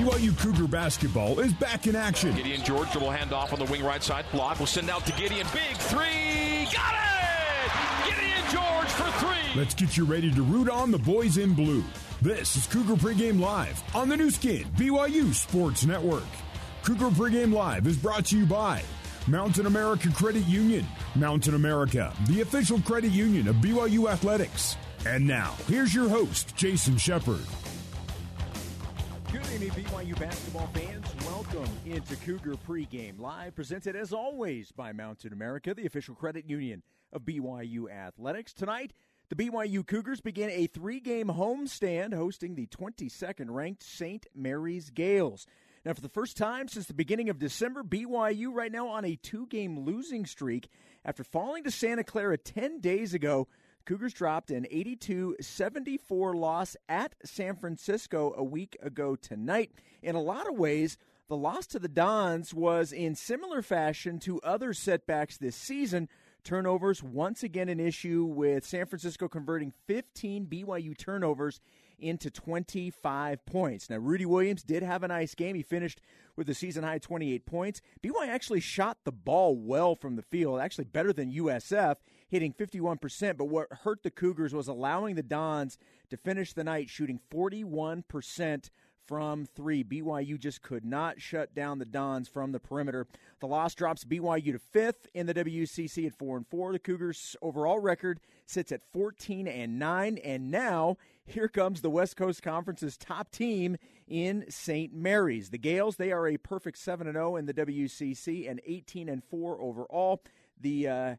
BYU Cougar basketball is back in action. Gideon George will hand off on the wing right side. Block will send out to Gideon. Big three. Got it! Gideon George for three. Let's get you ready to root on the boys in blue. This is Cougar Pregame Live on the Nu Skin, BYU Sports Network. Cougar Pregame Live is brought to you by Mountain America Credit Union. Mountain America, the official credit union of BYU Athletics. And now, here's your host, Jason Shepard. Good evening, BYU basketball fans. Welcome into Cougar Pregame Live, presented as always by Mountain America, the official credit union of BYU Athletics. Tonight, the BYU Cougars begin a three game homestand hosting the 22nd ranked St. Mary's Gaels. Now, for the first time since the beginning of December, BYU right now on a two game losing streak after falling to Santa Clara 10 days ago. Cougars dropped an 82 74 loss at San Francisco a week ago tonight. In a lot of ways, the loss to the Dons was in similar fashion to other setbacks this season. Turnovers once again an issue with San Francisco converting 15 BYU turnovers into 25 points. Now, Rudy Williams did have a nice game. He finished with a season high 28 points. BYU actually shot the ball well from the field, actually better than USF, hitting 51%. But what hurt the Cougars was allowing the Dons to finish the night shooting 41% from three. BYU just could not shut down the Dons from the perimeter. The loss drops BYU to fifth in the WCC at four and four. The Cougars' overall record sits at 14 and nine, and now here comes the West Coast Conference's top team in St. Mary's. The Gaels, they are a perfect 7 and 0 in the WCC and 18 and 4 overall. The uh,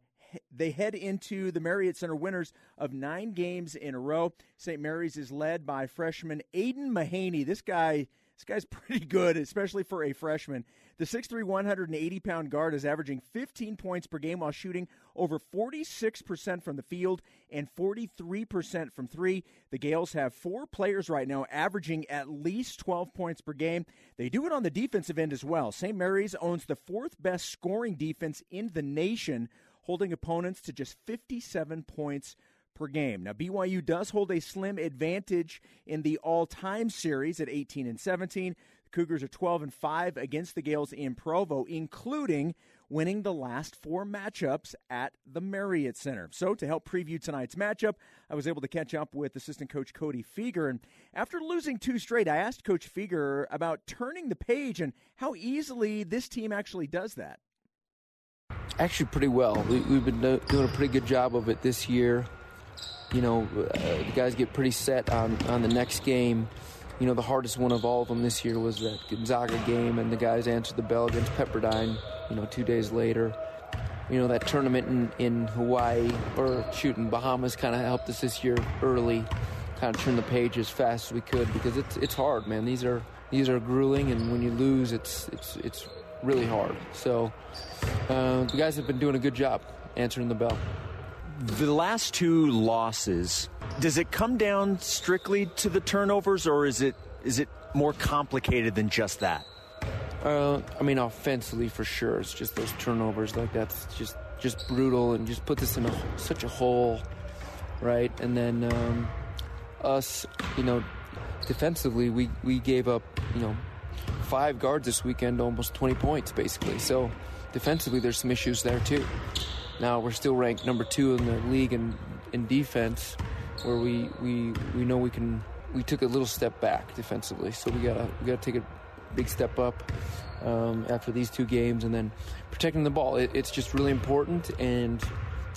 they head into the Marriott Center winners of nine games in a row. St. Mary's is led by freshman Aidan Mahaney. This guy, this guy's pretty good, especially for a freshman. The 6'3", 180 pound guard is averaging 15 points per game while shooting over 46% from the field and 43% from three. The Gaels have four players right now averaging at least 12 points per game. They do it on the defensive end as well. St. Mary's owns the fourth best scoring defense in the nation holding opponents to just 57 points per game. Now BYU does hold a slim advantage in the all-time series at 18 and 17. The Cougars are 12 and 5 against the Gaels in Provo, including winning the last four matchups at the Marriott Center. So, to help preview tonight's matchup, I was able to catch up with assistant coach Cody Fueger. And after losing two straight, I asked Coach Fueger about turning the page and how easily this team actually does that. Actually, pretty well. We, have been do, doing a pretty good job of it this year. You know, uh, the guys get pretty set on, on the next game. You know, the hardest one of all of them this year was that Gonzaga game, and the guys answered the bell against Pepperdine, you know, two days later. You know, that tournament in, in Hawaii, or shoot, in Bahamas kind of helped us this year early, kind of turn the page as fast as we could because it's, it's hard, man. These are, these are grueling, and when you lose, it's, it's, it's really hard. So, uh, the guys have been doing a good job answering the bell. The last two losses, does it come down strictly to the turnovers, or is it is it more complicated than just that? Uh, I mean, offensively for sure, it's just those turnovers like that's just just brutal and just put us in a, such a hole, right? And then um, us, you know, defensively, we we gave up, you know, five guards this weekend, almost 20 points basically. So defensively, there's some issues there too. Now we're still ranked number two in the league in, in defense, where we, we we know we can. We took a little step back defensively, so we gotta we gotta take a big step up um, after these two games, and then protecting the ball. It, it's just really important, and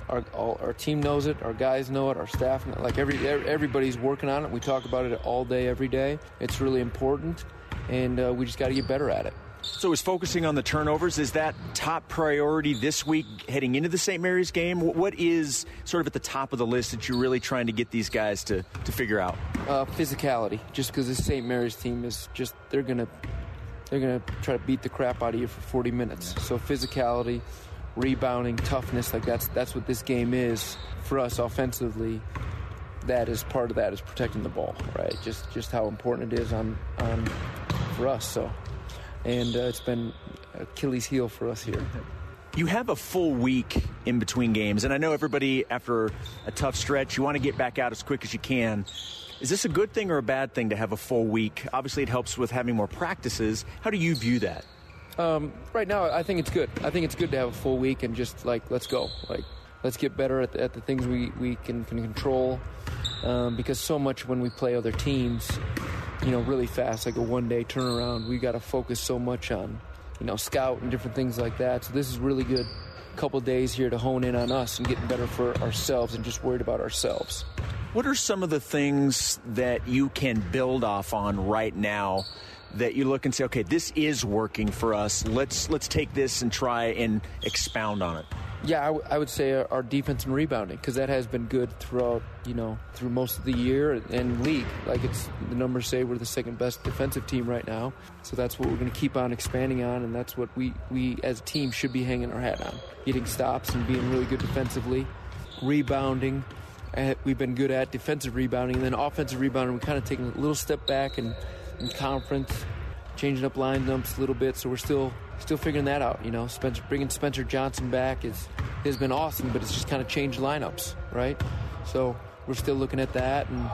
our all, our team knows it, our guys know it, our staff like every everybody's working on it. We talk about it all day, every day. It's really important, and uh, we just got to get better at it. So, is focusing on the turnovers is that top priority this week heading into the St. Mary's game? What is sort of at the top of the list that you're really trying to get these guys to to figure out? Uh, physicality, just because the St. Mary's team is just they're gonna they're gonna try to beat the crap out of you for 40 minutes. So physicality, rebounding, toughness, like that's that's what this game is for us offensively. That is part of that is protecting the ball, right? Just just how important it is on on for us. So and uh, it's been Achilles' heel for us here. You have a full week in between games, and I know everybody, after a tough stretch, you want to get back out as quick as you can. Is this a good thing or a bad thing to have a full week? Obviously, it helps with having more practices. How do you view that? Um, right now, I think it's good. I think it's good to have a full week and just like let's go, like let's get better at the, at the things we, we can, can control. Um, because so much when we play other teams, you know, really fast, like a one day turnaround, we got to focus so much on, you know, scout and different things like that. So this is really good couple days here to hone in on us and getting better for ourselves and just worried about ourselves. What are some of the things that you can build off on right now that you look and say, okay, this is working for us. Let's let's take this and try and expound on it. Yeah, I, w- I would say our, defense and rebounding because that has been good throughout, you know, through most of the year and league. Like it's the numbers say we're the second best defensive team right now, so that's what we're going to keep on expanding on, and that's what we we as a team should be hanging our hat on: getting stops and being really good defensively, rebounding. Eh, we've been good at defensive rebounding, and then offensive rebounding. We kind of taken a little step back in, in conference, changing up lineups a little bit. So we're still still figuring that out. You know, Spencer bringing Spencer Johnson back is has been awesome, but it's just kind of changed lineups, right? So we're still looking at that, and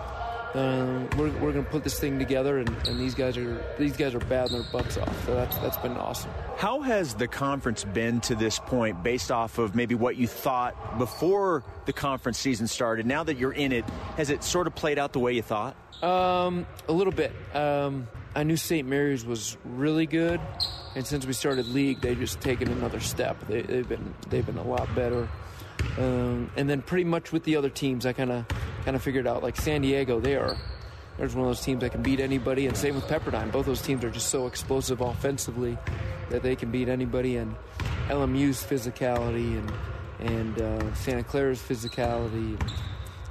uh, we're, we're going to put this thing together. And, and, these guys are these guys are battling their butts off. So that's that's been awesome. How has the conference been to this point, based off of maybe what you thought before the conference season started? Now that you're in it, has it sort of played out the way you thought? Um, a little bit. Um, I knew St. Mary's was really good, and since we started league, they've just taken another step. They, have been they've been a lot better. Um, and then pretty much with the other teams, I kind of kind of figured out like San Diego, they are there's one of those teams that can beat anybody, and same with Pepperdine. Both those teams are just so explosive offensively that they can beat anybody. And LMU's physicality and and uh, Santa Clara's physicality, and,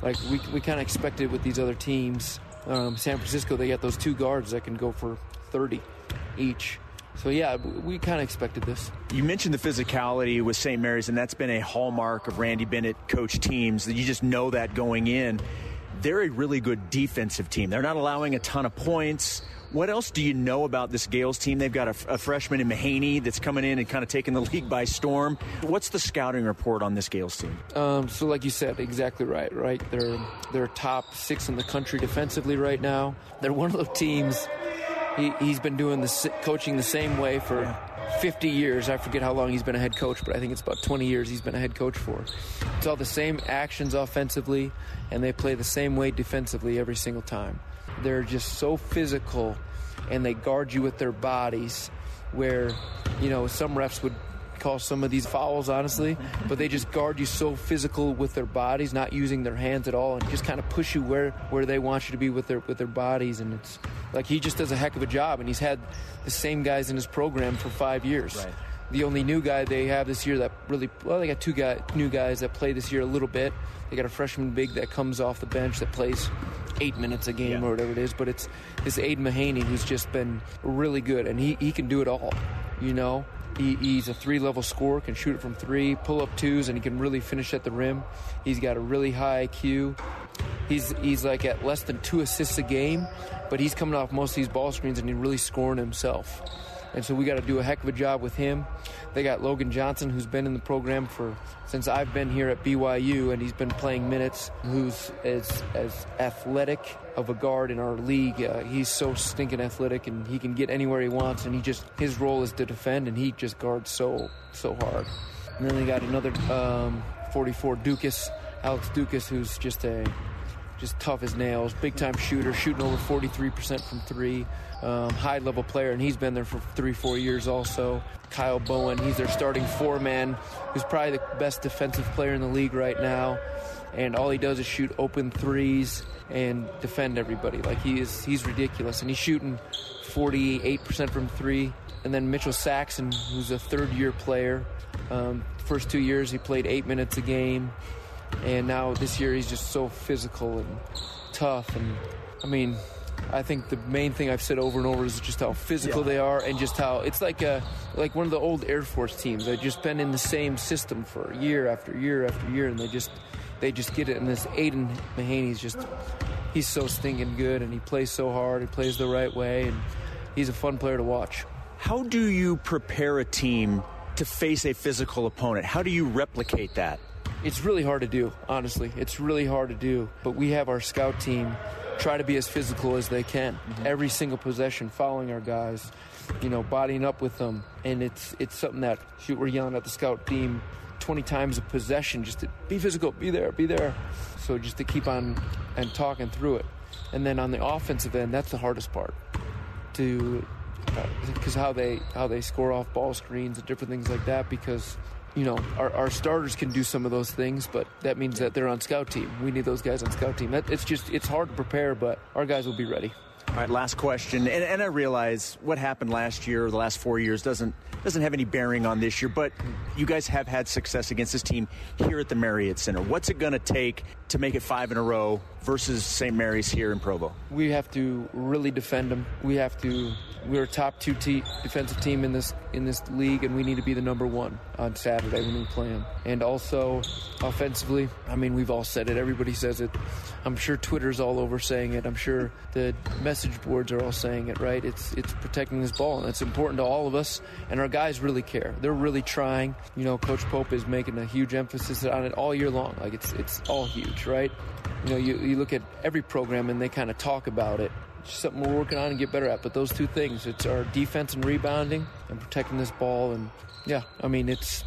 like we we kind of expected with these other teams um, San Francisco, they got those two guards that can go for 30 each. So yeah, we kind of expected this. You mentioned the physicality with St. Mary's, and that's been a hallmark of Randy Bennett coach teams. That you just know that going in. They're a really good defensive team. They're not allowing a ton of points. What else do you know about this Gaels team? They've got a, a, freshman in Mahaney that's coming in and kind of taking the league by storm. What's the scouting report on this Gaels team? Um, so, like you said, exactly right. Right, they're they're top six in the country defensively right now. They're one of those teams. He, has been doing the coaching the same way for yeah. 50 years. I forget how long he's been a head coach, but I think it's about 20 years he's been a head coach for. It's all the same actions offensively, and they play the same way defensively every single time. They're just so physical and they guard you with their bodies where, you know, some refs would call some of these fouls, honestly, but they just guard you so physical with their bodies, not using their hands at all, and just kind of push you where, where they want you to be with their with their bodies. And it's like he just does a heck of a job, and he's had the same guys in his program for five years. Right. The only new guy they have this year that really well, they got two guy, new guys that play this year a little bit. They got a freshman big that comes off the bench that plays eight minutes a game yeah. or whatever it is. But it's this Aidan Mahaney who's just been really good, and he, he can do it all. You know, he, he's a three level scorer, can shoot it from three, pull up twos, and he can really finish at the rim. He's got a really high IQ. He's he's like at less than two assists a game, but he's coming off most of these ball screens and he's really scoring himself. And so we got to do a heck of a job with him. They got Logan Johnson, who's been in the program for since I've been here at BYU, and he's been playing minutes. Who's as as athletic of a guard in our league. Uh, he's so stinking athletic, and he can get anywhere he wants. And he just his role is to defend, and he just guards so so hard. And then they got another um, 44 Ducas, Alex Ducas, who's just a just tough as nails, big time shooter, shooting over 43% from three, um, high level player, and he's been there for three, four years also. Kyle Bowen, he's their starting four man, who's probably the best defensive player in the league right now. And all he does is shoot open threes and defend everybody. Like he is, he's ridiculous, and he's shooting 48% from three. And then Mitchell Saxen, who's a third year player. Um, first two years, he played eight minutes a game and now this year he's just so physical and tough. And I mean, I think the main thing I've said over and over is just how physical yeah. they are, and just how it's like a like one of the old Air Force teams. They've just been in the same system for year after year after year, and they just they just get it. And this Aidan Mahaney's just he's so stinking good, and he plays so hard. He plays the right way, and he's a fun player to watch. How do you prepare a team to face a physical opponent? How do you replicate that? It's really hard to do, honestly. It's really hard to do. But we have our scout team try to be as physical as they can. Mm-hmm. Every single possession, following our guys, you know, bodying up with them, and it's it's something that shoot, we're yelling at the scout team 20 times a possession just to be physical, be there, be there. So just to keep on and talking through it. And then on the offensive end, that's the hardest part. To because uh, how they how they score off ball screens and different things like that because you know, our, our starters can do some of those things, but that means that they're on scout team. We need those guys on scout team. That, it's just it's hard to prepare, but our guys will be ready. All right, last question, and, and I realize what happened last year the last four years doesn't doesn't have any bearing on this year, but you guys have had success against this team here at the Marriott Center. What's it going to take to make it five in a row versus St. Mary's here in Provo? We have to really defend them. We have to we're a top two te- defensive team in this in this league, and we need to be the number one on Saturday when we play them. And also, offensively, I mean, we've all said it. Everybody says it. I'm sure Twitter's all over saying it. I'm sure the message boards are all saying it. Right? It's it's protecting this ball, and it's important to all of us. And our guys really care. They're really trying. You know, Coach Pope is making a huge emphasis on it all year long. Like it's it's all huge, right? You know, you, you look at every program and they kind of talk about it It's something we're working on and get better at. But those two things, it's our defense and rebounding and protecting this ball. And yeah, I mean, it's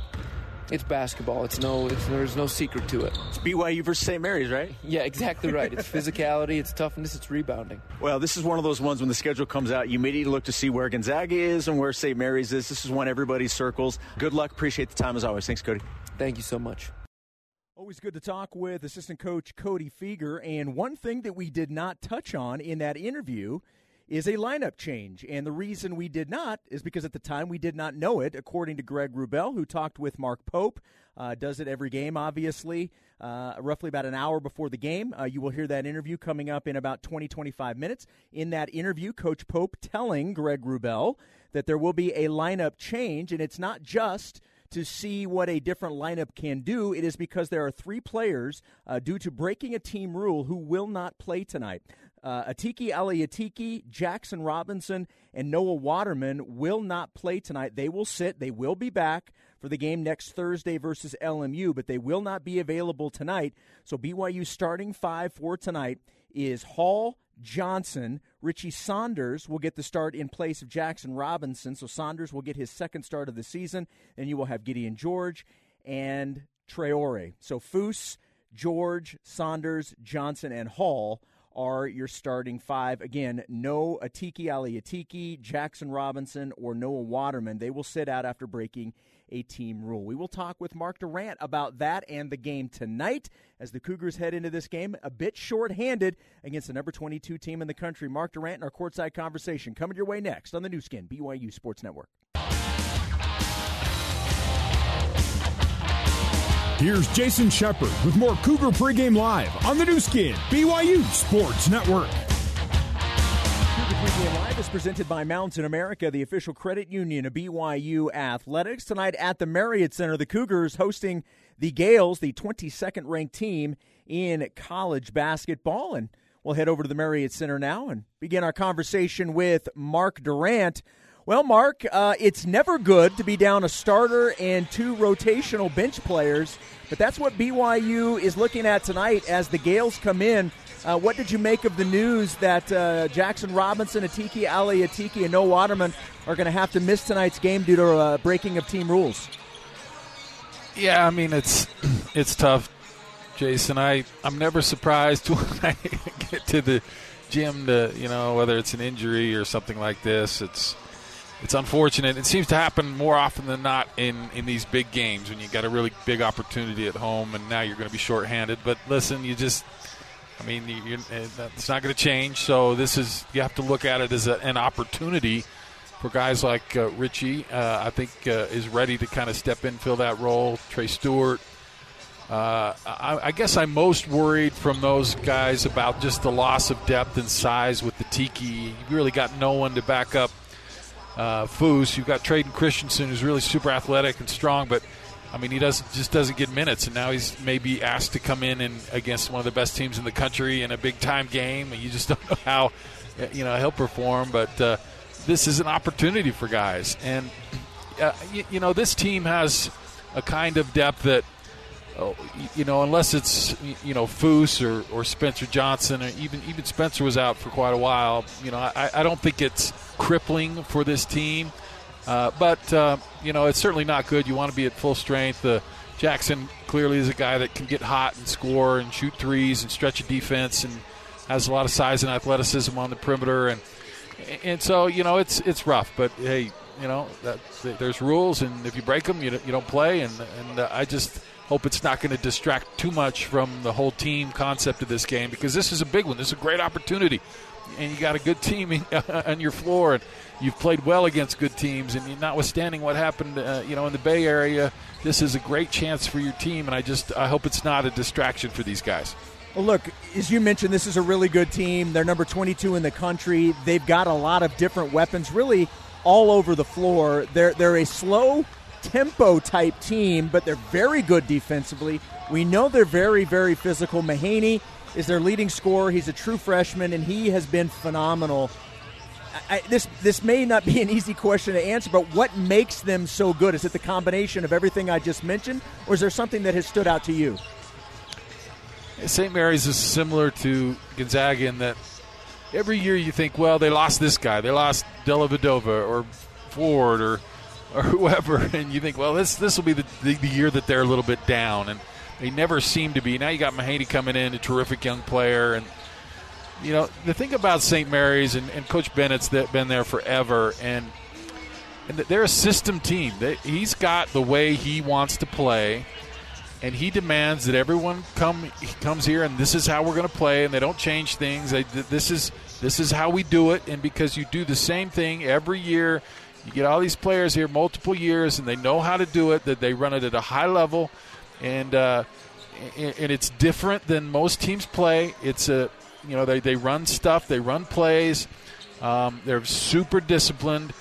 it's basketball. It's no, it's, there's no secret to it. It's BYU versus St. Mary's, right? Yeah, exactly right. It's physicality, it's toughness, it's rebounding. Well, this is one of those ones when the schedule comes out, you immediately look to see where Gonzaga is and where St. Mary's is. This is one everybody circles. Good luck. Appreciate the time as always. Thanks, Cody. Thank you so much. Always good to talk with assistant coach Cody Fueger. And one thing that we did not touch on in that interview is a lineup change. And the reason we did not is because at the time we did not know it, according to Greg Wrubell, who talked with Mark Pope. Uh, does it every game, obviously, uh, roughly about an hour before the game. Uh, you will hear that interview coming up in about 20, 25 minutes. In that interview, Coach Pope telling Greg Wrubell that there will be a lineup change, and it's not just – to see what a different lineup can do, it is because there are three players, uh, due to breaking a team rule, who will not play tonight. Uh, Atiki Jaxson Robinson, and Noah Waterman will not play tonight. They will sit. They will be back for the game next Thursday versus LMU, but they will not be available tonight. So BYU starting five for tonight is Hall, Johnson. Richie Saunders will get the start in place of Jaxson Robinson. So Saunders will get his second start of the season. Then you will have Gideon George and Traore. So Foose, George, Saunders, Johnson, and Hall are your starting five. Again, no Atiki Ali Atiki, Jaxson Robinson, or Noah Waterman. They will sit out after breaking a team rule. We will talk with Mark Durrant about that and the game tonight as the Cougars head into this game a bit short-handed against the number 22 team in the country. Mark Durrant and our courtside conversation coming your way next on the Nu Skin BYU Sports Network. Here's Jason Shepard with more Cougar pregame live on the Nu Skin BYU Sports Network. Cougar Pregame Live is presented by Mountain America, the official credit union of BYU Athletics. Tonight at the Marriott Center, the Cougars hosting the Gaels, the 22nd ranked team in college basketball. And we'll head over to the Marriott Center now and begin our conversation with Mark Durrant. Well, Mark, uh, it's never good to be down a starter and two rotational bench players, but that's what BYU is looking at tonight as the Gaels come in uh, what did you make of the news that uh, Jaxson Robinson, Atiki Ali Atiki, and Noah Waterman are going to have to miss tonight's game due to uh, breaking of team rules? Yeah, I mean it's it's tough, Jason. I I'm never surprised when I get to the gym to you know whether it's an injury or something like this. It's it's unfortunate. It seems to happen more often than not in, in these big games when you got a really big opportunity at home and now you're going to be shorthanded. But listen, you just I mean, you, it's not going to change. So this is you have to look at it as a, an opportunity for guys like uh, Richie. Uh, I think uh, is ready to kind of step in, fill that role. Trey Stewart. Uh, I, I, guess I'm most worried from those guys about just the loss of depth and size with the Tiki. You really got no one to back up uh, Foose. You've got Tredyn Christensen, who's really super athletic and strong, but I mean, he doesn't just doesn't get minutes, and now he's maybe asked to come in and against one of the best teams in the country in a big time game, and you just don't know how you know he'll perform. But uh, this is an opportunity for guys, and uh, you, you, know this team has a kind of depth that oh, you know, unless it's you know Foose or, or Spencer Johnson, or even even Spencer was out for quite a while. You know, I, I don't think it's crippling for this team, uh, but uh, you know, it's certainly not good. You want to be at full strength. Jaxson clearly is a guy that can get hot and score and shoot threes and stretch a defense and has a lot of size and athleticism on the perimeter and and so you know it's it's rough. But hey, you know that, there's rules, and if you break them, you, you don't play. And and I just hope it's not going to distract too much from the whole team concept of this game because this is a big one. This is a great opportunity, and you got a good team on your floor, and you've played well against good teams. And notwithstanding what happened, uh, you know, in the Bay Area, this is a great chance for your team. And I just I hope it's not a distraction for these guys. Well, look, as you mentioned, this is a really good team. They're number 22 in the country. They've got a lot of different weapons, really all over the floor. They're they're a slow tempo type team, but they're very good defensively. We know they're very very physical. Mahaney is their leading scorer. He's a true freshman, and he has been phenomenal. I, this this may not be an easy question to answer, but what makes them so good? Is it the combination of everything I just mentioned, or is there something that has stood out to you? St. Mary's is similar to Gonzaga in that every year you think, well, they lost this guy, they lost Dellavedova or Ford or or whoever, and you think, well, this this will be the, the, the year that they're a little bit down, and they never seem to be. Now you got Mahaney coming in, a terrific young player, and you know the thing about St. Mary's and, and Coach Bennett's that been there forever, and and they're a system team. They, he's got the way he wants to play and he demands that everyone come comes here and this is how we're going to play and they don't change things they, this is this is how we do it and because you do the same thing every year you get all these players here multiple years and they know how to do it that they run it at a high level and uh, and it's different than most teams play it's a you know they, they run stuff they run plays um, they're super disciplined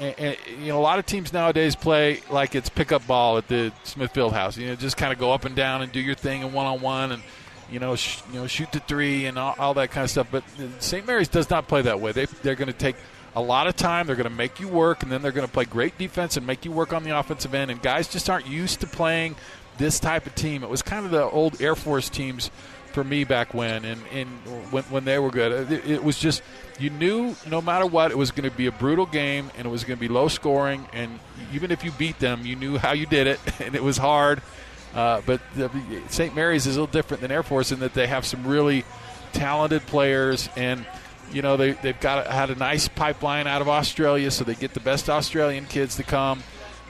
and, and, you know, a lot of teams nowadays play like it's pickup ball at the Smith Fieldhouse. You know, just kind of go up and down and do your thing and one on one, and you know, sh- you know, shoot the three and all, all that kind of stuff. But St. Mary's does not play that way. They they're going to take a lot of time. They're going to make you work, and then they're going to play great defense and make you work on the offensive end. And guys just aren't used to playing this type of team. It was kind of the old Air Force teams for me back when, and, and when, when they were good. It, it was just you knew no matter what it was going to be a brutal game and it was going to be low scoring and even if you beat them you knew how you did it and it was hard uh, but st mary's is a little different than air force in that they have some really talented players and you know they, they've got had a nice pipeline out of australia so they get the best australian kids to come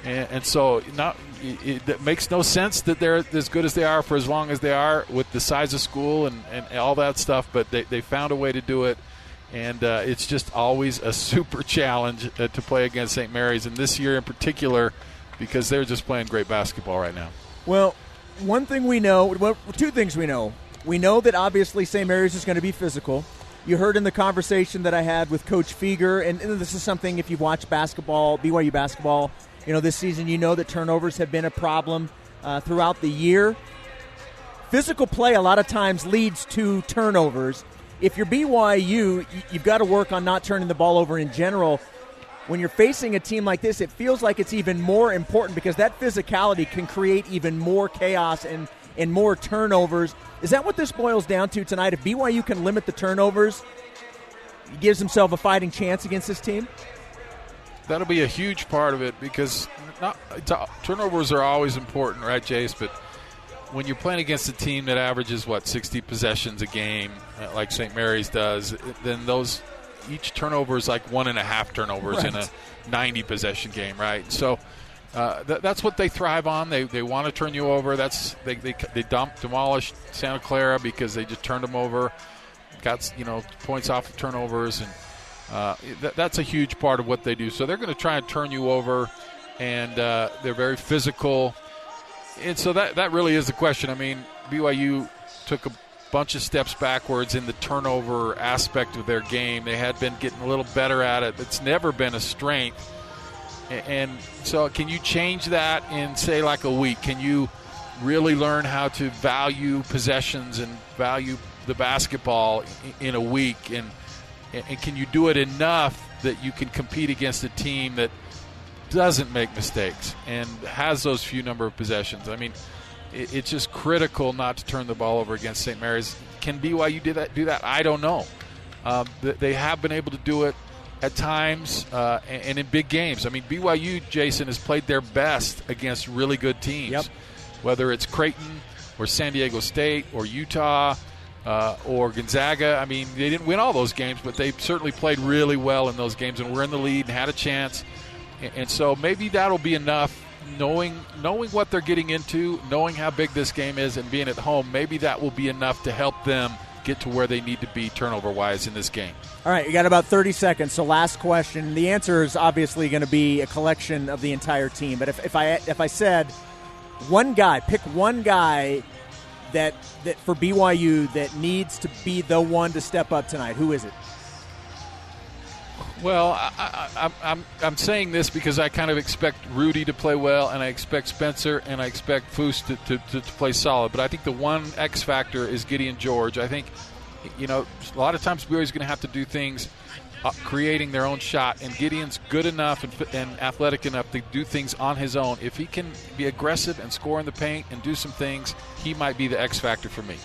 and, and so not it, it, makes no sense that they're as good as they are for as long as they are with the size of school and, and all that stuff but they, they found a way to do it and uh, it's just always a super challenge uh, to play against St. Mary's, and this year in particular, because they're just playing great basketball right now. Well, one thing we know, well, two things we know. We know that obviously St. Mary's is going to be physical. You heard in the conversation that I had with Coach Fueger, and, and this is something if you've watched basketball, BYU basketball, you know this season, you know that turnovers have been a problem uh, throughout the year. Physical play a lot of times leads to turnovers if you're BYU, you've got to work on not turning the ball over in general. When you're facing a team like this, it feels like it's even more important because that physicality can create even more chaos and, and more turnovers. Is that what this boils down to tonight? If BYU can limit the turnovers, he gives himself a fighting chance against this team? That'll be a huge part of it because not, turnovers are always important, right, Jace? But when you're playing against a team that averages what 60 possessions a game, uh, like St. Mary's does, then those each turnover is like one and a half turnovers right. in a 90 possession game, right? So. Uh, th- that's what they thrive on. They, they want to turn you over. That's they they, they dump, demolished Santa Clara because they just turned them over, got you know points off of turnovers, and uh, th- that's a huge part of what they do. So they're going to try and turn you over, and uh, they're very physical and so that that really is the question. I mean, BYU took a bunch of steps backwards in the turnover aspect of their game. They had been getting a little better at it. It's never been a strength. And so, can you change that in say like a week? Can you really learn how to value possessions and value the basketball in a week? And and can you do it enough that you can compete against a team that doesn't make mistakes and has those few number of possessions. I mean, it's just critical not to turn the ball over against St. Mary's. Can BYU do that? Do that? I don't know. Um, they have been able to do it at times uh, and, in big games. I mean, BYU, Jason, has played their best against really good teams, yep. whether it's Creighton or San Diego State or Utah. Uh, or Gonzaga. I mean, they didn't win all those games, but they certainly played really well in those games and were in the lead and had a chance. And, and so maybe that'll be enough. Knowing knowing what they're getting into, knowing how big this game is, and being at home, maybe that will be enough to help them get to where they need to be turnover wise in this game. All right, you got about 30 seconds. So, last question. The answer is obviously going to be a collection of the entire team. But if, if I if I said one guy, pick one guy that that for BYU that needs to be the one to step up tonight, who is it? Well, I, am I'm, I'm saying this because I kind of expect Rudy to play well, and I expect Spencer, and I expect Foose to, to, to, to play solid. But I think the one X factor is Gideon George. I think, you know, a lot of times BYU's going to have to do things uh, creating their own shot, and Gideon's good enough and, and athletic enough to do things on his own. If he can be aggressive and score in the paint and do some things, he might be the X factor for me.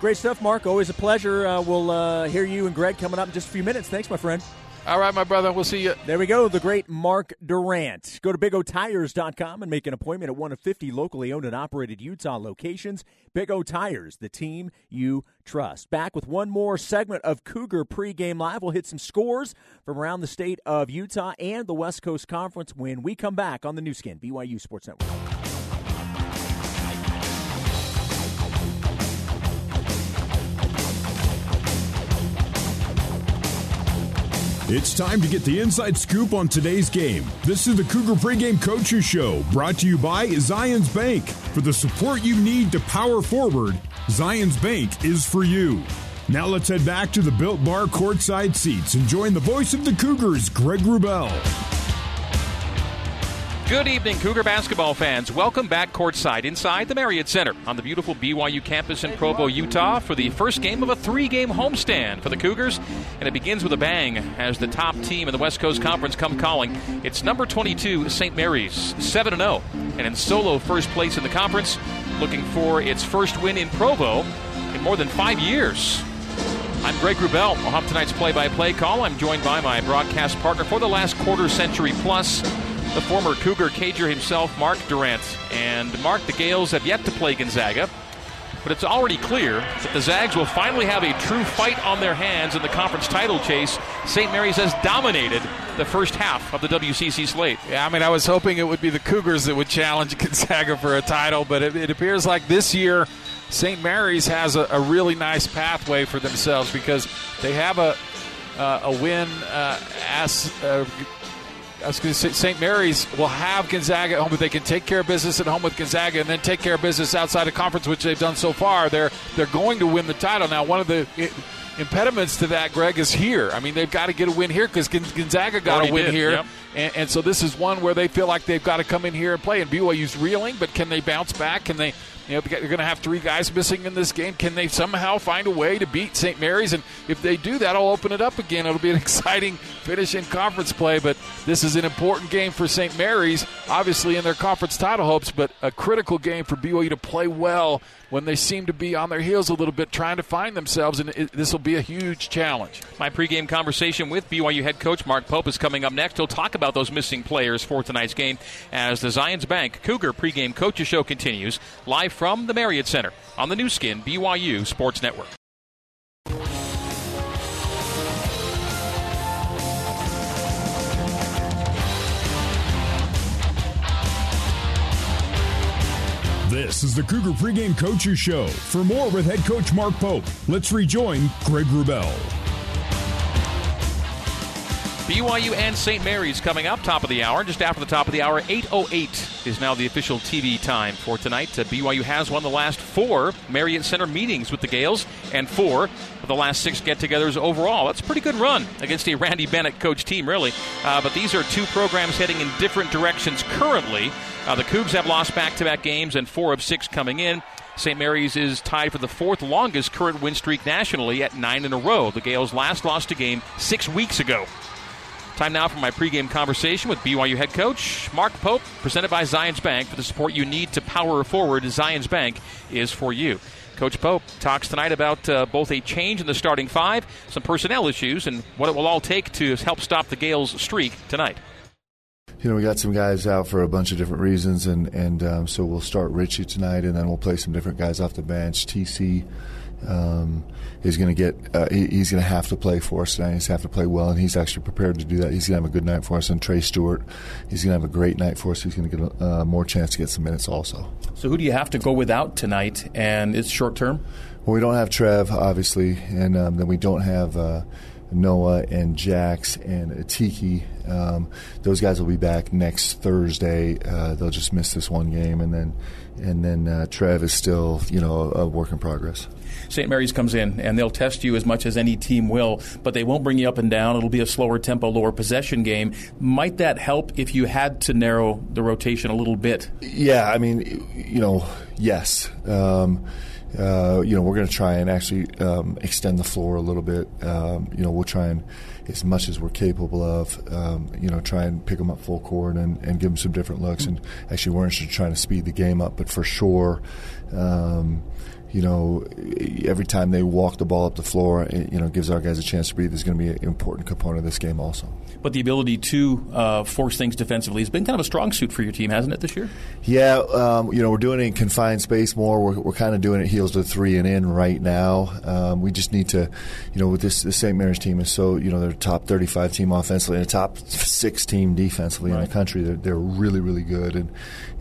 Great stuff, Mark. Always a pleasure. Uh, we'll uh, hear you and Greg coming up in just a few minutes. Thanks, my friend. All right, my brother. We'll see you. There we go. The great Mark Durrant. Go to BigOTires.com and make an appointment at one of 50 locally owned and operated Utah locations. Big O Tires, the team you trust. Back with one more segment of Cougar pregame live. We'll hit some scores from around the state of Utah and the West Coast Conference when we come back on the Nu Skin, BYU Sports Network. It's time to get the inside scoop on today's game. This is the Cougar Pregame Coaches Show, brought to you by Zions Bank. For the support you need to power forward, Zions Bank is for you. Now let's head back to the Built Bar courtside seats and join the voice of the Cougars, Greg Wrubell. Good evening, Cougar basketball fans. Welcome back courtside inside the Marriott Center on the beautiful BYU campus in Provo, Utah for the first game of a three game homestand for the Cougars. And it begins with a bang as the top team in the West Coast Conference come calling. It's number 22, St. Mary's, 7 0, and in solo first place in the conference, looking for its first win in Provo in more than five years. I'm Greg Wrubell. I'll have tonight's play by play call. I'm joined by my broadcast partner for the last quarter century plus the former Cougar Cager himself, Mark Durrant. And Mark, the Gaels have yet to play Gonzaga, but it's already clear that the Zags will finally have a true fight on their hands in the conference title chase. St. Mary's has dominated the first half of the WCC slate. Yeah, I mean, I was hoping it would be the Cougars that would challenge Gonzaga for a title, but it, it appears like this year St. Mary's has a, a, really nice pathway for themselves because they have a uh, a win uh, as uh, I was going to say St. Mary's will have Gonzaga at home, but they can take care of business at home with Gonzaga and then take care of business outside of conference, which they've done so far. They're they're going to win the title now. One of the impediments to that, Greg, is here. I mean, they've got to get a win here because Gonzaga got a win did. here, yep. And, and so this is one where they feel like they've got to come in here and play. And BYU's reeling, but can they bounce back? Can they? You know, they're going to have three guys missing in this game. Can they somehow find a way to beat St. Mary's? And if they do, that, I'll open it up again. It'll be an exciting finish in conference play. But this is an important game for St. Mary's, obviously in their conference title hopes, but a critical game for BYU to play well when they seem to be on their heels a little bit, trying to find themselves, and this will be a huge challenge. My pregame conversation with BYU head coach Mark Pope is coming up next. He'll talk about those missing players for tonight's game as the Zions Bank Cougar pregame coaches show continues live from the Marriott Center on the Nu Skin BYU Sports Network. This is the Cougar Pregame Coaches Show. For more with head coach Mark Pope, let's rejoin Greg Wrubell. BYU and St. Mary's coming up, top of the hour. Just after the top of the hour, 8.08 is now the official TV time for tonight. Uh, BYU has won the last four Marriott Center meetings with the Gaels and four of the last six get togethers overall. That's a pretty good run against a Randy Bennett coach team, really. Uh, but these are two programs heading in different directions currently. Uh, the Cougs have lost back to back games and four of six coming in. St. Mary's is tied for the fourth longest current win streak nationally at nine in a row. The Gaels last lost a game six weeks ago. Time now for my pregame conversation with BYU head coach Mark Pope, presented by Zions Bank. For the support you need to power forward, Zions Bank is for you. Coach Pope talks tonight about uh, both a change in the starting five, some personnel issues, and what it will all take to help stop the Gaels' streak tonight. You know, we got some guys out for a bunch of different reasons, and and um, so we'll start Richie tonight, and then we'll play some different guys off the bench. TC um, is going to get uh, he, he's going to have to play for us tonight. He's have to play well, and he's actually prepared to do that. He's going to have a good night for us. And Trey Stewart, he's going to have a great night for us. He's going to get a, uh, more chance to get some minutes also. So who do you have to go without tonight? And it's short term. Well, we don't have Trev, obviously, and um, then we don't have. Uh, Noah and Jax and Atiki. Um, those guys will be back next Thursday. Uh, they'll just miss this one game, and then and then uh, Trev is still you know a, a work in progress. St. Mary's comes in and they'll test you as much as any team will, but they won't bring you up and down. It'll be a slower tempo, lower possession game. Might that help if you had to narrow the rotation a little bit? Yeah, I mean, you know, yes. Um, uh, you know, we're going to try and actually um, extend the floor a little bit. Um, you know, we'll try and, as much as we're capable of, um, you know, try and pick them up full court and, and give them some different looks. And actually, we're interested in trying to speed the game up. But for sure, um, you know, every time they walk the ball up the floor, it, you know, gives our guys a chance to breathe is going to be an important component of this game also. But the ability to uh, force things defensively has been kind of a strong suit for your team, hasn't it, this year? Yeah, um, you know, we're doing it in confined space more. We're, we're kind of doing it heels to three and in right now. Um, we just need to, you know, with this, the St. Mary's team is so, you know, they're top 35 team offensively and a top six team defensively right. in the country. They're, they're really, really good. And,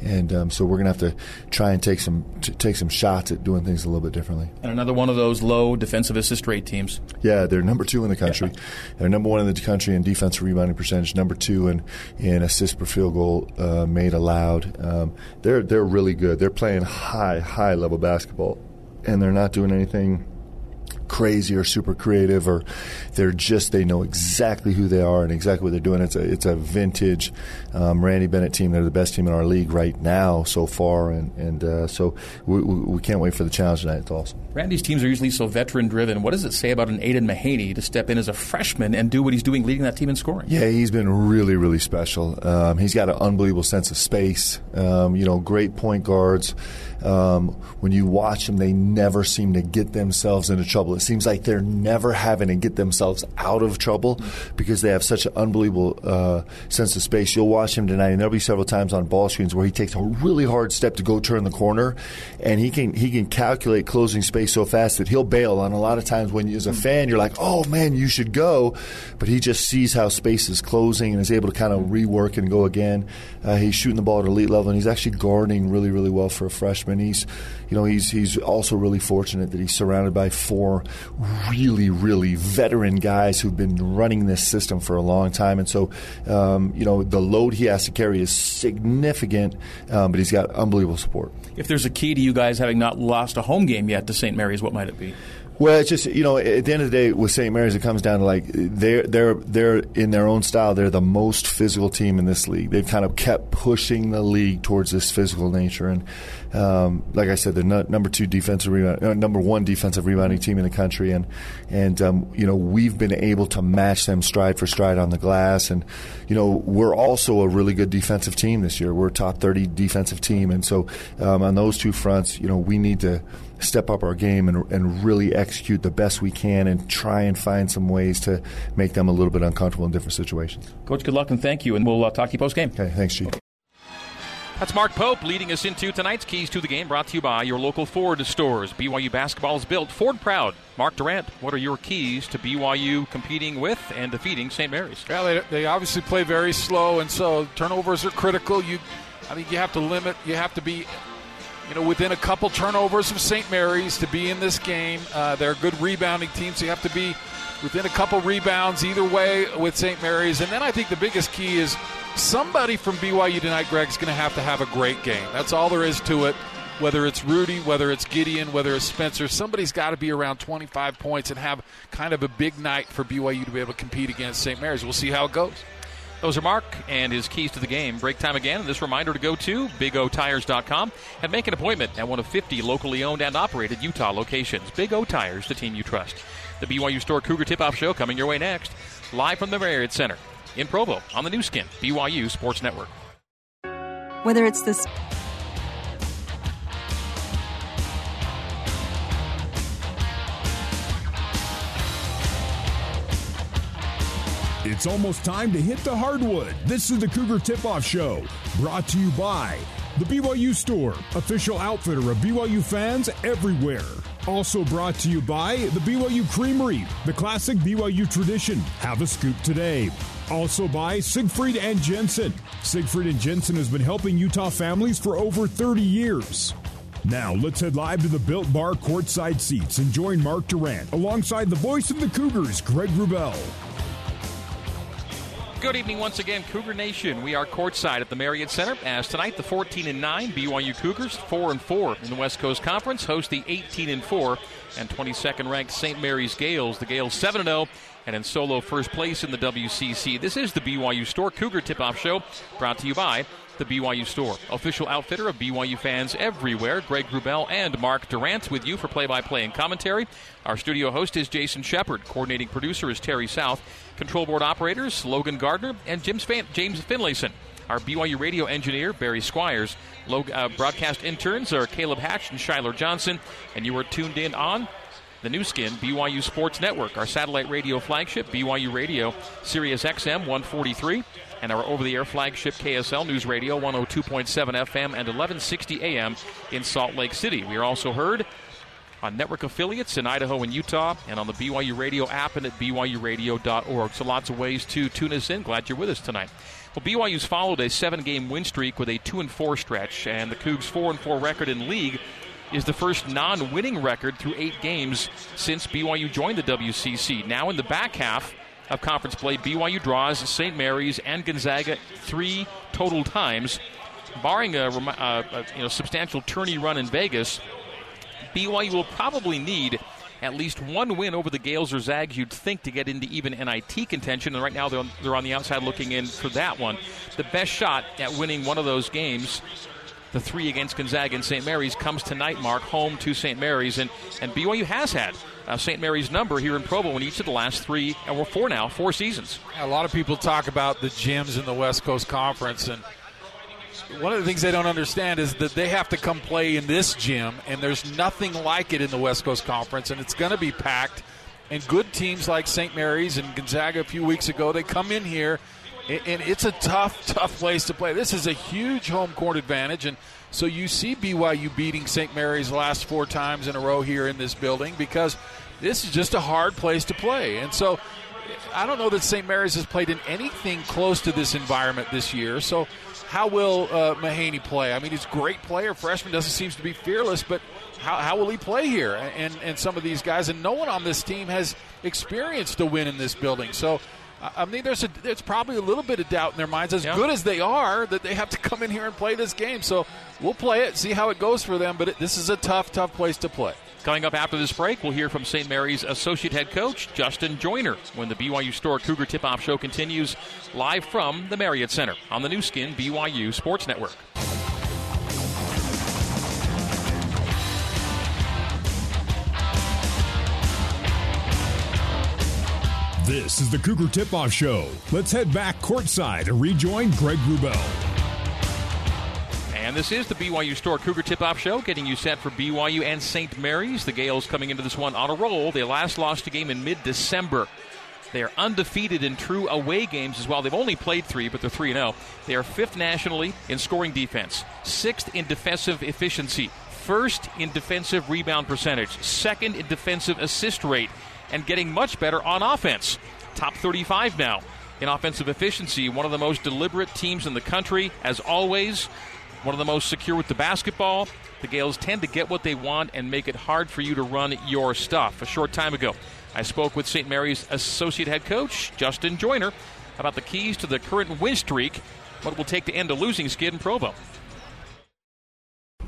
and um, so we're going to have to try and take some t- take some shots at doing things a little bit differently. And another one of those low defensive assist rate teams. Yeah, they're number two in the country. Yeah. They're number one in the country in defensive rebounding percentage. Number two in in assist per field goal uh, made allowed. Um, they're they're really good. They're playing high high level basketball, and they're not doing anything crazy or super creative or they're just they know exactly who they are and exactly what they're doing. It's a it's a vintage um, Randy Bennett team. They're the best team in our league right now so far, and and uh, so we, we, can't wait for the challenge tonight. It's awesome. Randy's teams are usually so veteran driven. What does it say about an Aidan Mahaney to step in as a freshman and do what he's doing, leading that team in scoring? Yeah, he's been really really special. Um, he's got an unbelievable sense of space. Um, you know, great point guards. Um, when you watch them, they never seem to get themselves into trouble. It seems like they're never having to get themselves out of trouble because they have such an unbelievable uh, sense of space. You'll watch him tonight, and there'll be several times on ball screens where he takes a really hard step to go turn the corner, and he can he can calculate closing space so fast that he'll bail. And a lot of times, when as a fan, you're like, "Oh man, you should go," but he just sees how space is closing and is able to kind of rework and go again. Uh, he's shooting the ball at elite level, and he's actually guarding really really well for a freshman. He's you know he's he's also really fortunate that he's surrounded by four really, really veteran guys who've been running this system for a long time. And so, um, you know, the load he has to carry is significant, um, but he's got unbelievable support. If there's a key to you guys having not lost a home game yet to St. Mary's, what might it be? Well, it's just you know, at the end of the day, with St. Mary's, it comes down to like they're they're they're in their own style. They're the most physical team in this league. They've kind of kept pushing the league towards this physical nature, and um, like I said, they're not number two defensive rebound, uh, number one defensive rebounding team in the country, and and um, you know we've been able to match them stride for stride on the glass, and you know we're also a really good defensive team this year. We're a top thirty defensive team, and so um, on those two fronts, you know we need to step up our game and, and really execute the best we can and try and find some ways to make them a little bit uncomfortable in different situations. Coach, good luck and thank you, and we'll uh, talk to you post game. Okay, thanks, Chief. That's Mark Pope leading us into tonight's Keys to the Game, brought to you by your local Ford stores. BYU basketball is built Ford proud. Mark Durrant, what are your keys to BYU competing with and defeating St. Mary's? Yeah, they, they obviously play very slow, and so turnovers are critical. You, I think you have to limit. You have to be you know, within a couple turnovers of St. Mary's to be in this game. Uh, they're a good rebounding team, so you have to be within a couple rebounds either way with St. Mary's. And then I think the biggest key is somebody from BYU tonight, Greg, is going to have to have a great game. That's all there is to it. Whether it's Rudy, whether it's Gideon, whether it's Spencer, somebody's got to be around 25 points and have kind of a big night for BYU to be able to compete against St. Mary's. We'll see how it goes. Those are Mark and his keys to the game. Break time again. And this reminder to go to BigOTires.com and make an appointment at one of 50 locally owned and operated Utah locations. Big O Tires, the team you trust. The BYU Store Cougar Tip Off Show coming your way next, live from the Marriott Center. in Provo on the Nu Skin, BYU Sports Network. Whether it's this. It's almost time to hit the hardwood. This is the Cougar Tip Off Show, brought to you by the BYU Store, official outfitter of BYU fans everywhere. Also brought to you by the BYU Creamery, the classic BYU tradition. Have a scoop today. Also by Siegfried and Jensen. Siegfried and Jensen has been helping Utah families for over 30 years. Now let's head live to the Built Bar courtside seats and join Mark Durrant alongside the voice of the Cougars, Greg Wrubell. Good evening once again, Cougar Nation. We are courtside at the Marriott Center as tonight the 14 and 9 BYU Cougars, 4 and 4 in the West Coast Conference, host the 18 and 4 and 22nd ranked St. Mary's Gaels. The Gaels 7 and 0 and in solo first place in the WCC. This is the BYU Store Cougar Tip Off Show brought to you by the BYU Store, official outfitter of BYU fans everywhere. Greg Wrubell and Mark Durrant with you for play by play and commentary. Our studio host is Jason Shepard. Coordinating producer is Terry South. Control board operators Logan Gardner and James, Fan- James Finlayson. Our BYU radio engineer, Barry Squires. Log- uh, broadcast interns are Caleb Hatch and Shiler Johnson. And you are tuned in on the Nu Skin, BYU Sports Network, our satellite radio flagship, BYU Radio, Sirius XM 143, and our over the air flagship KSL News Radio 102.7 FM and 1160 AM in Salt Lake City. We are also heard on network affiliates in Idaho and Utah, and on the BYU Radio app and at BYURadio.org. So lots of ways to tune us in. Glad you're with us tonight. Well, BYU's followed a seven-game win streak with a two and four stretch, and the Cougs' four and four record in league is the first non-winning record through eight games since BYU joined the WCC. Now in the back half of conference play, BYU draws St. Mary's and Gonzaga three total times, barring a, a, a uh, uh, you know, substantial tourney run in Vegas. BYU will probably need at least one win over the Gaels or Zags, you'd think, to get into even NIT contention. And right now, they're on, they're on the outside looking in for that one. The best shot at winning one of those games, the three against Gonzaga and St. Mary's, comes tonight, Mark, home to St. Mary's. And, and BYU has had uh, St. Mary's number here in Provo in each of the last three, and we're four now, four seasons. A lot of people talk about the gyms in the West Coast Conference, and one of the things they don't understand is that they have to come play in this gym, and there's nothing like it in the West Coast Conference, and it's going to be packed. And good teams like St. Mary's and Gonzaga a few weeks ago, they come in here, and it's a tough, tough place to play. This is a huge home court advantage, and so you see BYU beating St. Mary's last four times in a row here in this building because this is just a hard place to play. And so I don't know that St. Mary's has played in anything close to this environment this year. So how will uh, Mahaney play? I mean, he's a great player. Freshman doesn't seem to be fearless, but how, how will he play here? And and some of these guys, and no one on this team has experienced a win in this building. So. I mean, there's a there's probably a little bit of doubt in their minds, as yeah. good as they are, that they have to come in here and play this game. So we'll play it, see how it goes for them. But it, this is a tough, tough place to play. Coming up after this break, we'll hear from St. Mary's associate head coach, Justin Joyner, when the BYU Store Cougar Tip Off Show continues live from the Marriott Center on the Nu Skin BYU Sports Network. This is the Cougar Tip Off Show. Let's head back courtside and rejoin Greg Wrubell. And this is the BYU Store Cougar Tip Off Show, getting you set for BYU and St. Mary's. The Gaels coming into this one on a roll. They last lost a game in mid December. They are undefeated in true away games as well. They've only played three, but they're 3 0. They are fifth nationally in scoring defense, sixth in defensive efficiency, first in defensive rebound percentage, second in defensive assist rate, and getting much better on offense. Top 35 now in offensive efficiency, one of the most deliberate teams in the country, as always one of the most secure with the basketball. The Gaels tend to get what they want and make it hard for you to run your stuff. A short time ago, I spoke with St. Mary's associate head coach, Justin Joyner, about the keys to the current win streak, what it will take to end a losing skid in Provo.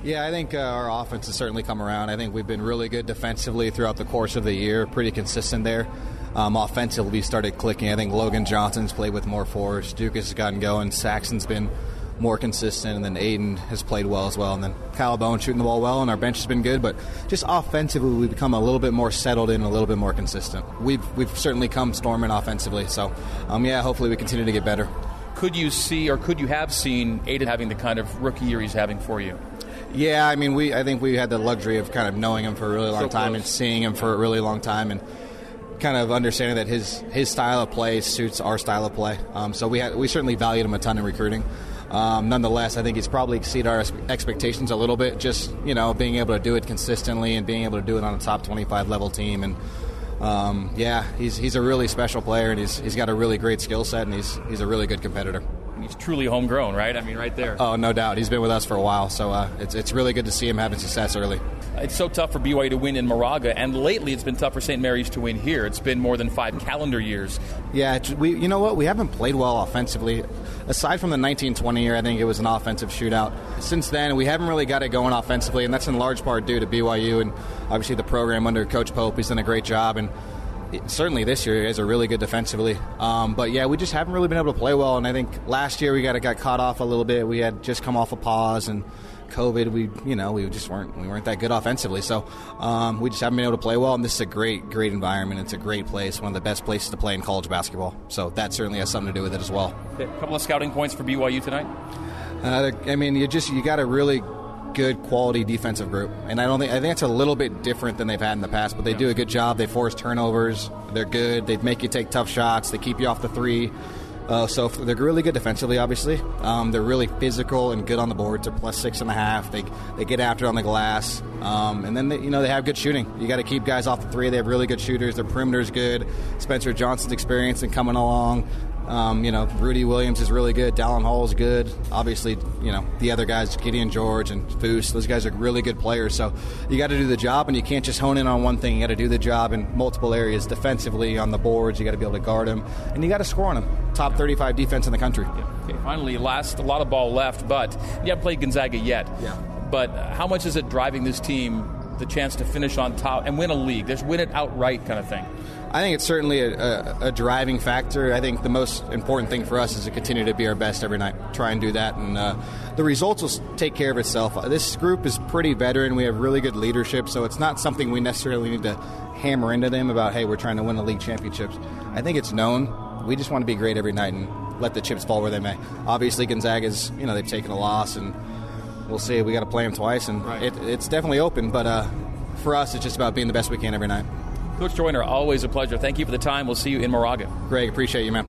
Yeah, I think uh, our offense has certainly come around. I think we've been really good defensively throughout the course of the year, pretty consistent there. Um, offensively, we started clicking. I think Logan Johnson's played with more force. Ducas has gotten going. Saxen's been more consistent. And then Aidan has played well as well. And then Kyle Bowen shooting the ball well, and our bench has been good. But just offensively, we've become a little bit more settled in, a little bit more consistent. We've we've certainly come storming offensively. So, um, yeah, hopefully we continue to get better. Could you see, or could you have seen Aidan having the kind of rookie year he's having for you? Yeah, I mean, we I think we had the luxury of kind of knowing him for a really long So time close. and seeing him for a really long time and kind of understanding that his his style of play suits our style of play. Um, so we had we certainly valued him a ton in recruiting. Um, nonetheless, I think he's probably exceeded our expectations a little bit. Just you know, being able to do it consistently and being able to do it on a top 25 level team and. Um, yeah, he's he's a really special player, and he's he's got a really great skill set, and he's he's a really good competitor. He's truly homegrown, right? I mean, right there. Oh, no doubt. He's been with us for a while, so uh, it's it's really good to see him having success early. It's so tough for BYU to win in Moraga, and lately it's been tough for St. Mary's to win here. It's been more than five calendar years. Yeah, it's- we you know what we haven't played well offensively. Aside from the 1920 year, I think it was an offensive shootout. Since then, we haven't really got it going offensively, and that's in large part due to BYU and obviously the program under Coach Pope. He's done a great job, and certainly this year you guys are really good defensively. Um, but yeah, we just haven't really been able to play well, and I think last year we got got caught off a little bit. We had just come off a pause and. COVID, we you know we just weren't we weren't that good offensively, so um, we just haven't been able to play well. And this is a great great environment. It's a great place, one of the best places to play in college basketball. So that certainly has something to do with it as well. A couple of scouting points for BYU tonight. Uh, I mean, you just you got to really good quality defensive group, and I don't think I think it's a little bit different than they've had in the past. But they do a good job. They force turnovers. They're good. They make you take tough shots. They keep you off the three. Uh, so they're really good defensively. Obviously, um, they're really physical and good on the boards. They're plus six and a half. They they get after on the glass, um, and then they, you know they have good shooting. You got to keep guys off the three. They have really good shooters. Their perimeter's good. Spencer Johnson's experience and coming along. Um, you know, Rudy Williams is really good. Dallin Hall is good. Obviously, you know, the other guys, Gideon George and Foose, those guys are really good players. So you got to do the job, and you can't just hone in on one thing. You got to do the job in multiple areas. Defensively, on the boards, you got to be able to guard them, and you got to score on them. Top 35 defense in the country. Okay, finally, last a lot of ball left, but you haven't played Gonzaga yet. Yeah. But how much is it driving this team the chance to finish on top and win a league? Just win it outright, kind of thing. I think it's certainly a, a, a driving factor. I think the most important thing for us is to continue to be our best every night. Try and do that, and uh, the results will take care of itself. Uh, This group is pretty veteran. We have really good leadership, so it's not something we necessarily need to hammer into them about. Hey, we're trying to win the league championships. I think it's known. We just want to be great every night and let the chips fall where they may. Obviously, Gonzaga's you know they've taken a loss, and we'll see. We got to play them twice, and it, it's definitely open. But uh, for us, it's just about being the best we can every night. Coach Joyner, always a pleasure. Thank you for the time. We'll see you in Moraga. Greg, appreciate you, man.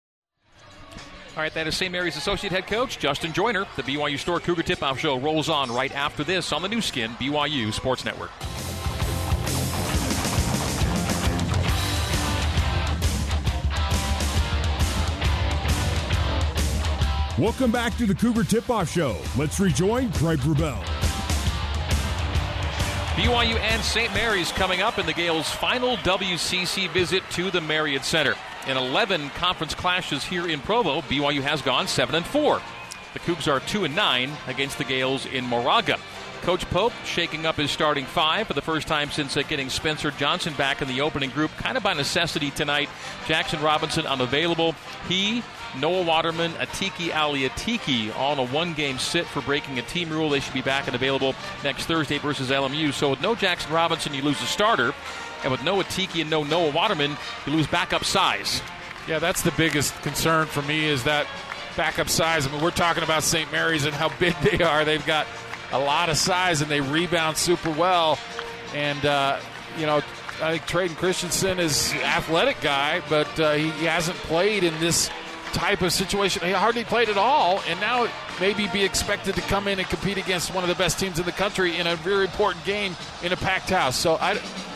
All right, that is St. Mary's Associate Head Coach Justin Joyner. The BYU Store Cougar Tip Off Show rolls on right after this on the Nu Skin, BYU Sports Network. Welcome back to the Cougar Tip Off Show. Let's rejoin Greg Wrubell. BYU and St. Mary's coming up in the Gaels' final WCC visit to the Marriott Center. In 11 conference clashes here in Provo, BYU has gone 7 and 4. The Cougs are 2 and 9 against the Gaels in Moraga. Coach Pope shaking up his starting five for the first time since uh, getting Spencer Johnson back in the opening group, kind of by necessity tonight. Jaxson Robinson unavailable. He, Noah Waterman, Atiki Ali Atiki, all on a one game sit for breaking a team rule. They should be back and available next Thursday versus LMU. So with no Jaxson Robinson, you lose a starter. And with no Atiki and no Noah Waterman, you lose backup size. Yeah, that's the biggest concern for me is that backup size. I mean, we're talking about St. Mary's and how big they are. They've got a lot of size and they rebound super well. And, uh, you know, I think Tredyn Christensen is an athletic guy, but uh, he hasn't played in this type of situation. He hardly played at all, and now maybe be expected to come in and compete against one of the best teams in the country in a very important game in a packed house. So I,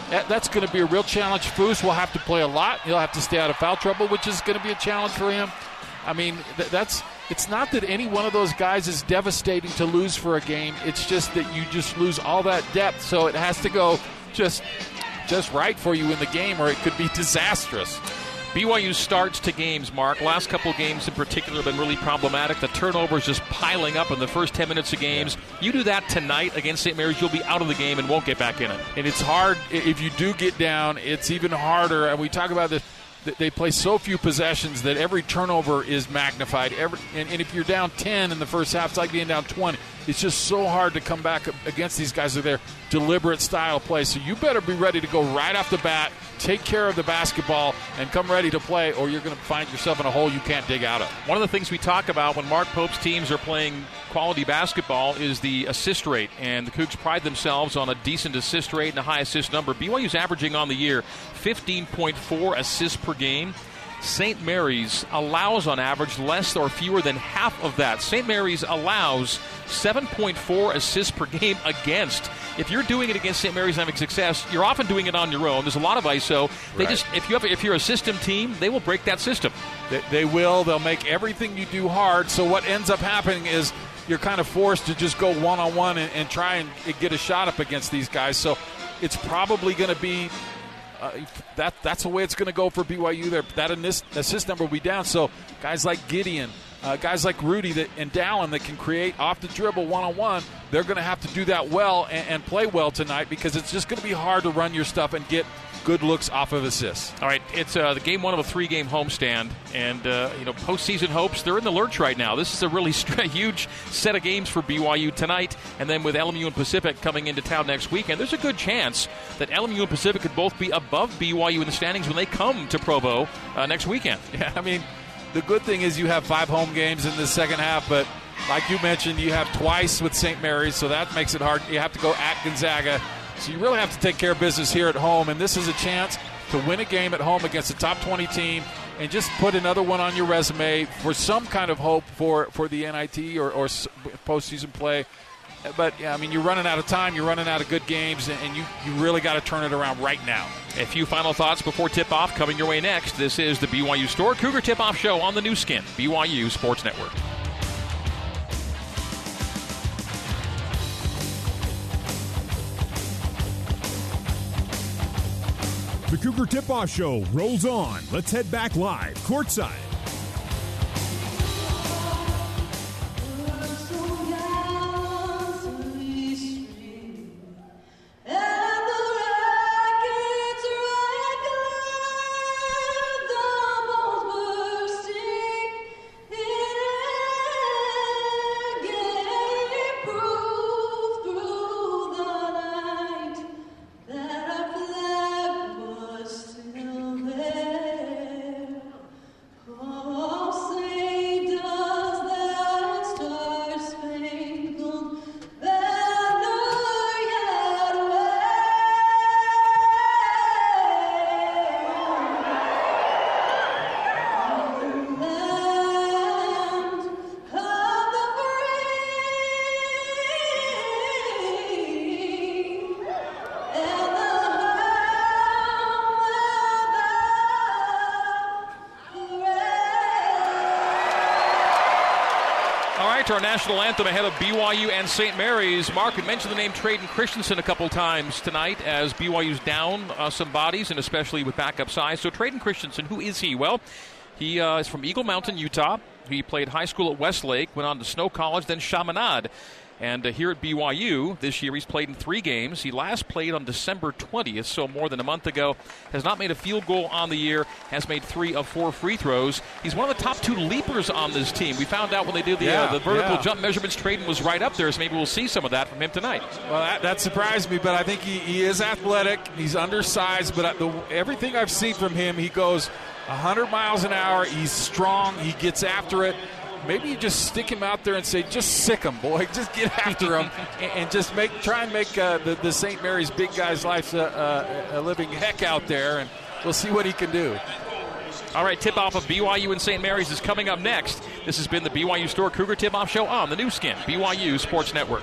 that, that's going to be a real challenge. Foose will have to play a lot. He'll have to stay out of foul trouble, which is going to be a challenge for him. I mean, th- that's it's not that any one of those guys is devastating to lose for a game. It's just that you just lose all that depth, so it has to go just just right for you in the game, or it could be disastrous. BYU starts to games, Mark. Last couple games in particular have been really problematic. The turnovers just piling up in the first 10 minutes of games. You do that tonight against St. Mary's, you'll be out of the game and won't get back in it. and it's hard if you do get down. It's even harder. And we talk about this. Th- they play so few possessions that every turnover is magnified. Every, and, and if you're down 10 in the first half, it's like being down 20. It's just so hard to come back against these guys with their deliberate style play. So you better be ready to go right off the bat, take care of the basketball, and come ready to play, or you're going to find yourself in a hole you can't dig out of. One of the things we talk about when Mark Pope's teams are playing quality basketball is the assist rate, and the Cougs pride themselves on a decent assist rate and a high assist number. BYU's averaging on the year 15.4 assists per game. St. Mary's allows on average less or fewer than half of that. St. Mary's allows 7.4 assists per game against. If you're doing it against St. Mary's and having success, you're often doing it on your own. There's a lot of ISO. They Right. just if you have if you're a system team, they will break that system. They, they will. They'll make everything you do hard. So what ends up happening is you're kind of forced to just go one on one and try and get a shot up against these guys. So it's probably going to be uh, that. That's the way it's going to go for BYU. There, that assist, number will be down. So guys like Gideon. Uh, guys like Rudy that, and Dallin that can create off the dribble one on one, they're going to have to do that well and, and play well tonight because it's just going to be hard to run your stuff and get good looks off of assists. All right, it's uh, the game one of a three-game homestand, and uh, you know postseason hopes they're in the lurch right now. This is a really st- huge set of games for BYU tonight, and then with LMU and Pacific coming into town next weekend, there's a good chance that LMU and Pacific could both be above BYU in the standings when they come to Provo uh, next weekend. Yeah, I mean, the good thing is you have five home games in the second half, but like you mentioned, you have twice with St. Mary's, so that makes it hard. You have to go at Gonzaga. So you really have to take care of business here at home, and this is a chance to win a game at home against a top 20 team and just put another one on your resume for some kind of hope for, for the NIT or, or postseason play. But, yeah, I mean, you're running out of time, you're running out of good games, and, and you, you really got to turn it around right now. A few final thoughts before tip off coming your way next. This is the BYU Store Cougar Tip Off Show on the Nu Skin, BYU Sports Network. The Cougar Tip Off Show rolls on. Let's head back live, courtside. To our national anthem ahead of BYU and St. Mary's. Mark, we mentioned the name Tredyn Christensen a couple times tonight as BYU's down uh, some bodies, and especially with backup size. So, Tredyn Christensen, who is he? Well, he uh, is from Eagle Mountain, Utah. He played high school at Westlake, went on to Snow College, then Chaminade. And uh, here at BYU this year, he's played in three games. He last played on December 20th, so more than a month ago. Has not made a field goal on the year, has made three of four free throws. He's one of the top two leapers on this team. We found out when they did the, Yeah, uh, the vertical yeah. jump measurements, Tredyn was right up there, so maybe we'll see some of that from him tonight. Well, that, that surprised me, but I think he, he is athletic. He's undersized, but the, everything I've seen from him, he goes 100 miles an hour. He's strong. He gets after it. Maybe you just stick him out there and say, just sick him, boy. Just get after him and, and just make try and make uh, the, the St. Mary's big guy's life a, a, a living heck out there, and we'll see what he can do. All right, tip off of BYU and St. Mary's is coming up next. This has been the BYU Store Cougar Tip Off Show on the Nu Skin, BYU Sports Network.